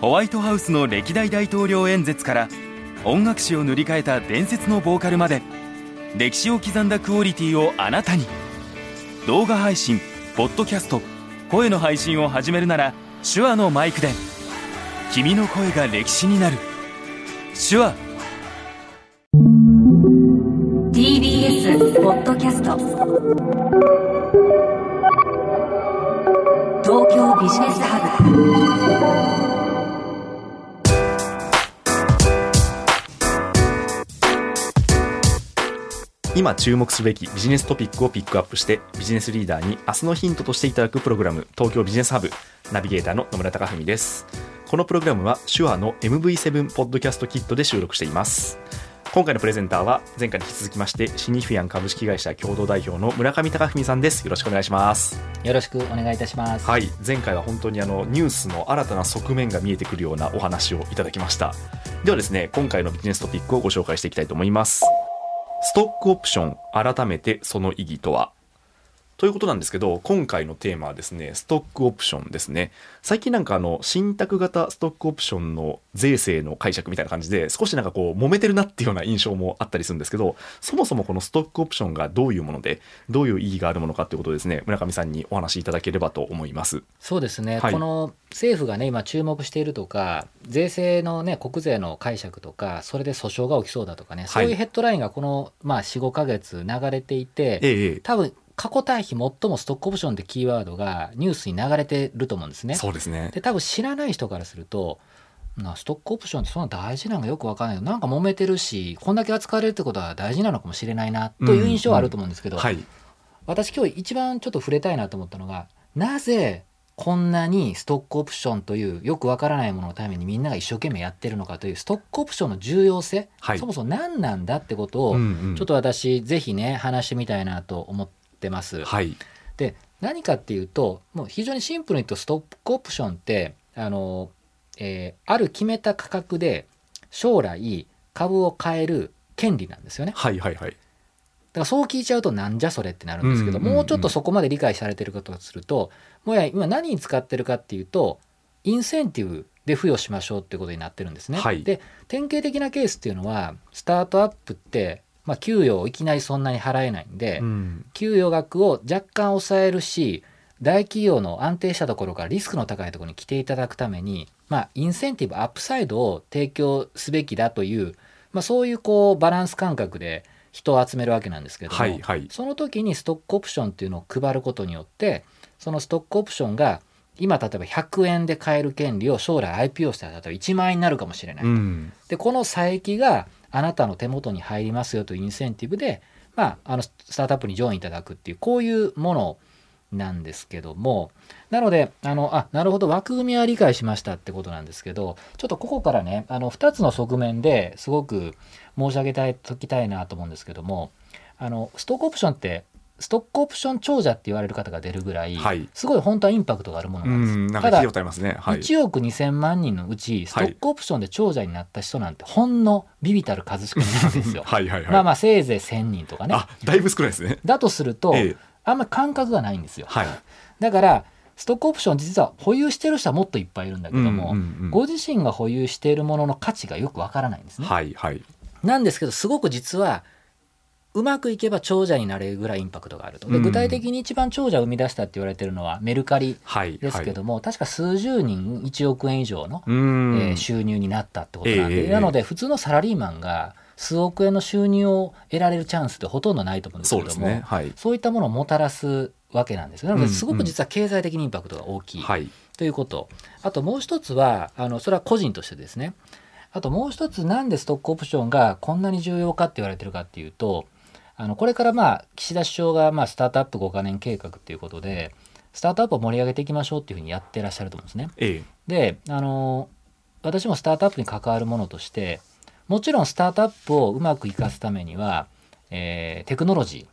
ホワイトハウスの歴代大統領演説から音楽史を塗り替えた伝説のボーカルまで歴史を刻んだクオリティをあなたに。動画配信ポッドキャスト声の配信を始めるなら手話のマイクで君の声が歴史になる。手話。TBS ポッドキャスト。東京ビジネスハブ。今注目すべきビジネストピックをピックアップしてビジネスリーダーに明日のヒントとしていただくプログラム東京ビジネスハブナビゲーターの野村貴文です。このプログラムは手話の MV7 ポッドキャストキットで収録しています。今回のプレゼンターは前回に引き続きましてシニフィアン株式会社共同代表の村上貴文さんです。よろしくお願いします。よろしくお願いいたします。はい。前回は本当にあのニュースの新たな側面が見えてくるようなお話をいただきました。ではですね今回のビジネストピックをご紹介していきたいと思いますストックオプション改めてその意義とは？ということなんですけど今回のテーマはですねストックオプションですね。最近なんかあの信託型ストックオプションの税制の解釈みたいな感じで少しなんかこう揉めてるなっていうような印象もあったりするんですけどそもそもこのストックオプションがどういうものでどういう意義があるものかということをですね村上さんにお話しいただければと思います。そうですね、はい。この政府がね今注目しているとか税制のね国税の解釈とかそれで訴訟が起きそうだとかね、そういうヘッドラインがこの、まあ、45か月流れていて、えええ。多分過去対比最もストックオプションってキーワードがニュースに流れてると思うんですえね。そうですね。で多分知らない人からするとなストックオプションってそんな大事なのかよくわかんない。なんか揉めてるしこんだけ扱われるってことは大事なのかもしれないなという印象はあると思うんですけど、はい。私今日一番ちょっと触れたいなと思ったのがなぜこんなにストックオプションというよくわからないもののためにみんなが一生懸命やってるのかというストックオプションの重要性、はい。そもそも何なんだってことを、うんうん。ちょっと私ぜひね話してみたいなと思ってます。はいで何かっていうともう非常にシンプルに言うとストックオプションってあの、えーある決めた価格で将来株を買える権利なんですよね。はいはいはいだからそう聞いちゃうとなんじゃそれってなるんですけど、うんうんうんもうちょっとそこまで理解されてることとするともうや今何に使ってるかっていうとインセンティブで付与しましょうってことになってるんですね。はいで典型的なケースっていうのはスタートアップって、まあ、給与をいきなりそんなに払えないんで、うん。給与額を若干抑えるし大企業の安定したところからリスクの高いところに来ていただくために、まあ、インセンティブ upside を提供すべきだという、まあ、そういうこうバランス感覚で人を集めるわけなんですけども、はいはい。その時にストックオプションっていうのを配ることによってそのストックオプションが今例えば100円で買える権利を将来 IPO したら例えば1万円になるかもしれない、うん。でこの差益があなたの手元に入りますよというインセンティブで、まあ、あのスタートアップにジョインいただくっていうこういうものなんですけどもなのであのあなるほど枠組みは理解しましたってことなんですけどちょっとここからねあの2つの側面ですごく申し上げたいときたいなと思うんですけどもあのストックオプションってストックオプション長者って言われる方が出るぐらい、はいすごい本当はインパクトがあるものうなんです。んなんかただ聞いたことありますねはい1億2000万人のうちストックオプションで長者になった人なんてほんのビビたる数しかいないんですよ。はいはいはいまあまあせいぜい1000人とかね。あだいぶ少ないですね だとすると、ええあんまり感覚がないんですよ。はいだからストックオプション実は保有してる人はもっといっぱいいるんだけども、うんうんうんご自身が保有しているものの価値がよくわからないんですね。はいはいなんですけどすごく実はうまくいけば長者になれるぐらいインパクトがあると。でうん。具体的に一番長者を生み出したって言われてるのはメルカリはい。ですけども、確か数十人1億円以上のうーん。えー収入になったってことなんで、ええなので普通のサラリーマンが数億円の収入を得られるチャンスってほとんどないと思うんですけどもね。はい。そういったものをもたらすわけなんですよなのうん。ですごく実は経済的にインパクトが大きい。はい。ということ、あともう一つはあのそれは個人としてですね。あともう一つなんでストックオプションがこんなに重要かって言われてるかっていうとあのこれからまあ岸田首相がまあスタートアップ5カ年計画っていうことでスタートアップを盛り上げていきましょうっていうふうにやってらっしゃると思うんですね。ええであの私もスタートアップに関わるものとしてもちろんスタートアップをうまくいかすためには、えーテクノロジ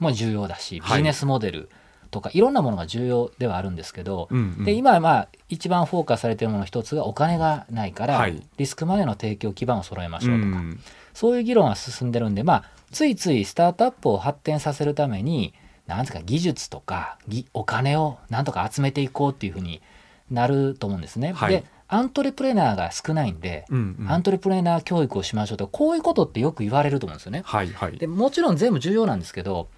ーも重要だしビはいジネスモデルとか、い、ろんなものが重要ではあるんですけど、うんうん。で今まあ一番フォーカスされているものの一つがお金がないから、はい。リスクマネーの提供基盤を揃えましょうとか、うんそういう議論が進んでるんで、まあ、ついついスタートアップを発展させるために、なんですか、技術とかぎお金をなんとか集めていこうっていうふうになると思うんですね。はい。で、アントレプレナーが少ないんで、うんうん。アントレプレナー教育をしましょうとこういうことってよく言われると思うんですよね。はいはい。でもちろん全部重要なんですけど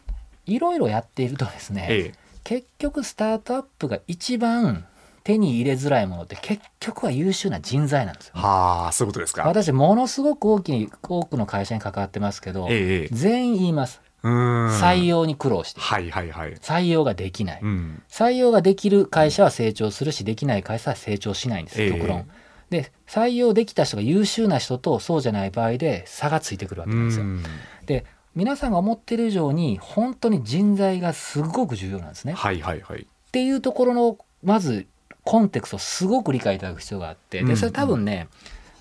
いろいろやっているとですね、ええ結局スタートアップが一番手に入れづらいものって結局は優秀な人材なんですよ。はあそういうことですか。私ものすごく大きい多くの会社に関わってますけど、ええええ。全員言います。採用に苦労して。はいはいはい。採用ができない、うん。採用ができる会社は成長するしできない会社は成長しないんですええ。極論。で採用できた人が優秀な人とそうじゃない場合で差がついてくるわけなんですよ。うん。で皆さんが思ってる以上に本当に人材がすごく重要なんですね。はいはいはい。っていうところのまずコンテクストをすごく理解いただく必要があって。うんでそれ多分ね、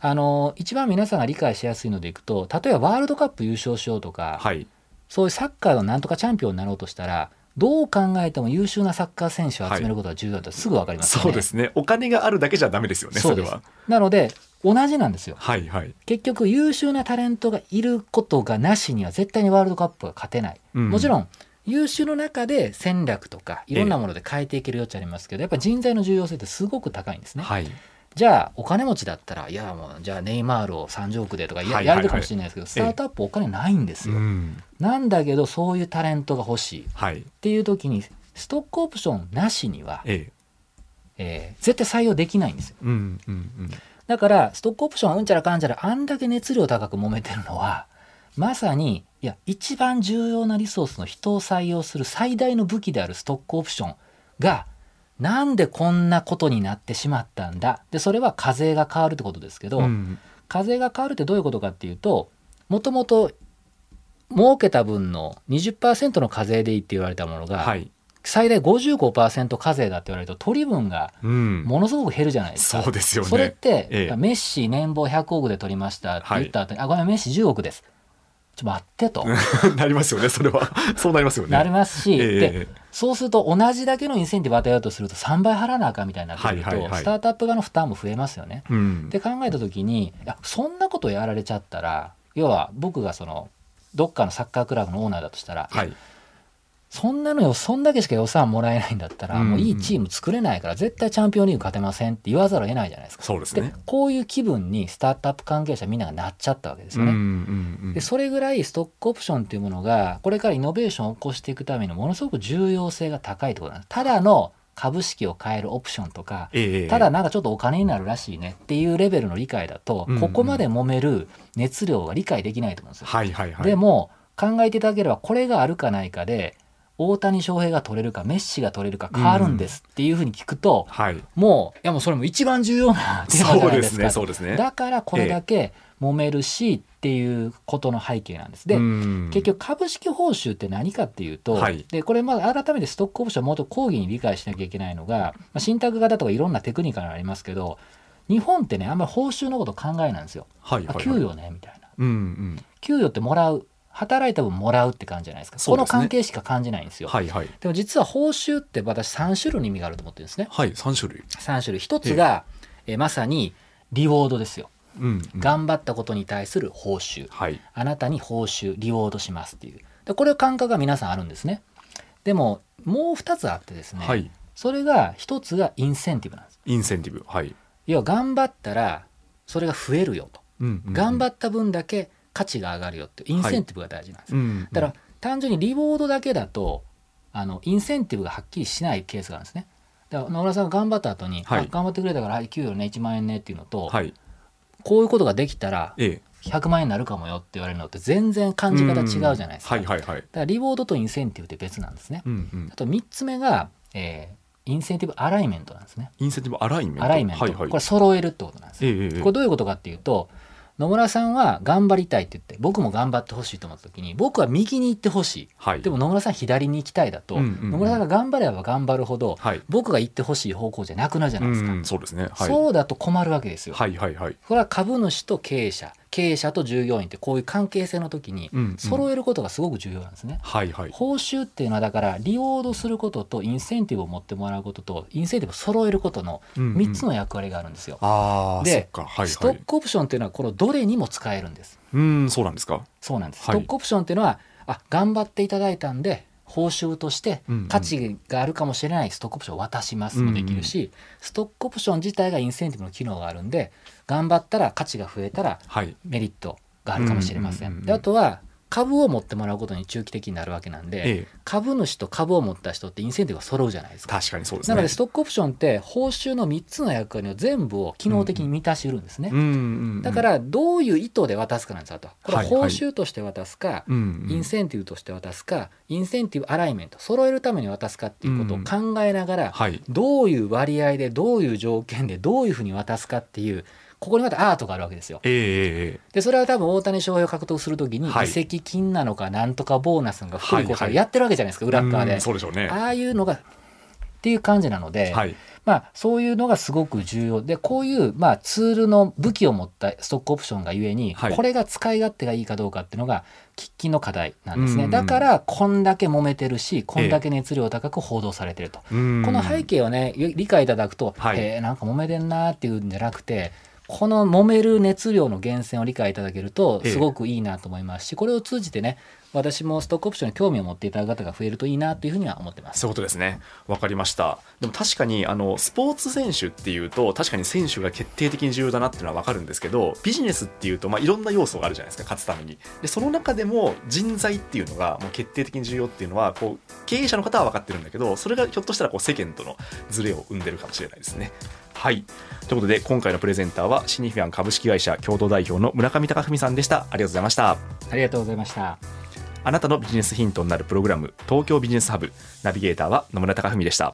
あの一番皆さんが理解しやすいのでいくと例えばワールドカップ優勝しようとか、はい。そういうサッカーのなんとかチャンピオンになろうとしたらどう考えても優秀なサッカー選手を集めることが重要だとすぐ分かりますよね。そうですね。お金があるだけじゃダメですよねそれは。なので同じなんですよ。はいはい結局優秀なタレントがいることがなしには絶対にワールドカップが勝てない。もちろんん優秀の中で戦略とかいろんなもので変えていける余地ありますけど、やっぱ人材の重要性ってすごく高いんですね。はいじゃあお金持ちだったらいやもうじゃあネイマールを30億でとかや,、やるかもしれないですけどスタートアップお金ないんですよ。うんなんだけどそういうタレントが欲しいっはいていう時にストックオプションなしには、えええー絶対採用できないんですよ。うんうんうんだからストックオプションはうんちゃらかんちゃらあんだけ熱量高く揉めてるのはまさにいや一番重要なリソースの人を採用する最大の武器であるストックオプションがなんでこんなことになってしまったんだ？でそれは課税が変わるってことですけど、うん。課税が変わるってどういうことかっていうともともと儲けた分の20%の課税でいいって言われたものが、はい最大55%課税だって言われると取り分がうん。ものすごく減るじゃないですか。そうですよね。それって、ええ。メッシ年俸100億で取りましたって言った後に、あごめんメッシ10億です。ちょっと待ってと。なりますよねそれは。そうなりますよね。なりますし、ええでそうすると同じだけのインセンティブ与えようとすると3倍払わなあかんみたいになってくると、はいはいはい。スタートアップ側の負担も増えますよね。うん。って考えた時にいやそんなことやられちゃったら要は僕がそのどっかのサッカークラブのオーナーだとしたら、はいそんなのよそんだけしか予算もらえないんだったら、うんもういいチーム作れないから絶対チャンピオンリーグ勝てませんって言わざるを得ないじゃないですか。でそうですねこういう気分にスタートアップ関係者みんながなっちゃったわけですよね。うんうんうんでそれぐらいストックオプションっていうものがこれからイノベーションを起こしていくためにものすごく重要性が高いってことなんです。ただの株式を買えるオプションとかええただなんかちょっとお金になるらしいねっていうレベルの理解だとうんうんここまで揉める熱量が理解できないと思うんですよ。はいはいはいでも考えていただければこれがあるかないかで大谷翔平が取れるかメッシが取れるか変わるんですっていうふうに聞くと、はい。もういやもうそれも一番重要なテーマじゃそうでないですすかねそうですね。だからこれだけ揉めるしっていうことの背景なんです。で、うん。結局株式報酬って何かっていうと、はい。でこれまあ改めてストックオプションもっと講義に理解しなきゃいけないのが、まあ、信託型とかいろんなテクニカルありますけど日本ってねあんまり報酬のこと考えないんですよ。あはいはいはい。給与ねみたいな。うんうん。給与ってもらう働いた分もらうって感じじゃないですか。この関係しか感じないんですよ。はいはい。でも実は報酬って私3種類の意味があると思ってるんですね。はい三種類。3種類。一つが、えまさにリウォードですよ。うんうん。頑張ったことに対する報酬。はい。あなたに報酬リウォードしますっていう。でこれ感覚が皆さんあるんですね。でももう2つあってですね、はい。それが1つがインセンティブなんです。インセンティブはい。要は頑張ったらそれが増えるよと、うんうん。頑張った分だけ価値が上がるよっていうインセンティブが大事なんです、うんだから単純に reward だけだとあのインセンティブがはっきりしないケースがあるんですね。だから野村さんが頑張った後に、はい。あ頑張ってくれたから、はい、給与ね1万円ねっていうのと、はい。こういうことができたらええ。100万円になるかもよって言われるのって全然感じ方違うじゃないですか。はいはいはい。だから reward とインセンティブって別なんですね。うんうん。あと3つ目が、えー incentive alignment なんですね。 incentive alignment。alignment、はいはい。これ揃えるってことなんです。ええええ。これどういうことかっていうと野村さんは頑張りたいって言って僕も頑張ってほしいと思った時に僕は右に行ってほしい。はい。でも野村さん左に行きたいだと、うんうんうん。野村さんが頑張れば頑張るほどはい。僕が行ってほしい方向じゃなくなるじゃないですか。うんそうですね。はい。そうだと困るわけですよ。はいはいはい。これは株主と経営者経営者と従業員ってこういう関係性の時にうんうん揃えることがすごく重要なんですね。はいはい報酬っていうのはだからリオードすることとインセンティブを持ってもらうこととインセンティブを揃えることの3つの役割があるんですよ。ああそっでかはいストはいックオプションっていうのはこのどれにも使えるんです。うんそうなんですかそうなんです。スはいトックオプションっていうのはあ頑張っていただいたんで報酬としてうんうん。価値があるかもしれないストックオプションを渡しますもできるし、ストックオプション自体がインセンティブの機能があるんで頑張ったら価値が増えたらはい。メリットがあるかもしれません。うんうんうんうん。であとは株を持ってもらうことに中期的になるわけなんで、ええ。株主と株を持った人ってインセンティブが揃うじゃないですか。確かにそうですね。なのでストックオプションって報酬の3つの役割の全部を機能的に満たしうるんですね。うんうんうんだからどういう意図で渡すかなんですよと。これははいはい。報酬として渡すか、うんうん。インセンティブとして渡すか、インセンティブアライメント、揃えるために渡すかっていうことを考えながら、はい。どういう割合で、どういう条件で、どういうふうに渡すかっていう、ここにまたアートがあるわけですよ。ええええで、それは多分大谷翔平を獲得するときに、はい。移籍金なのか、なんとかボーナスが福利厚はいはい。生やってるわけじゃないですか、裏っ側で。うん。そうでしょうね。ああいうのが、っていう感じなので、はい。まあ、そういうのがすごく重要。でこういう、まあ、ツールの武器を持ったストックオプションがゆえに、はい。これが使い勝手がいいかどうかっていうのが喫緊の課題なんですね、うん。だからこんだけ揉めてるしこんだけ熱量高く報道されてると、ここの背景をねよ理解いただくと、はい。えーなんか揉めてんなーっていうんじゃなくてこの揉める熱量の源泉を理解いただけるとええすごくいいなと思いますし、これを通じてね私もストックオプションに興味を持っていただく方が増えるといいなというふうには思ってます。そういうことですね。わかりました。でも確かに、あの、スポーツ選手っていうと、確かに選手が決定的に重要だなっていうのはわかるんですけど、ビジネスっていうと、まあ、いろんな要素があるじゃないですか、勝つために。で、その中でも人材っていうのが、もう決定的に重要っていうのは、こう、経営者の方は分かってるんだけど、それがひょっとしたら、こう、世間とのズレを生んでるかもしれないですね。はい。ということで、今回のプレゼンターは、シニフィアン株式会社共同代表の村上隆文さんでした。ありがとうございました。ありがとうございました。あなたのビジネスヒントになるプログラム、東京ビジネスハブ。ナビゲーターは野村隆文でした。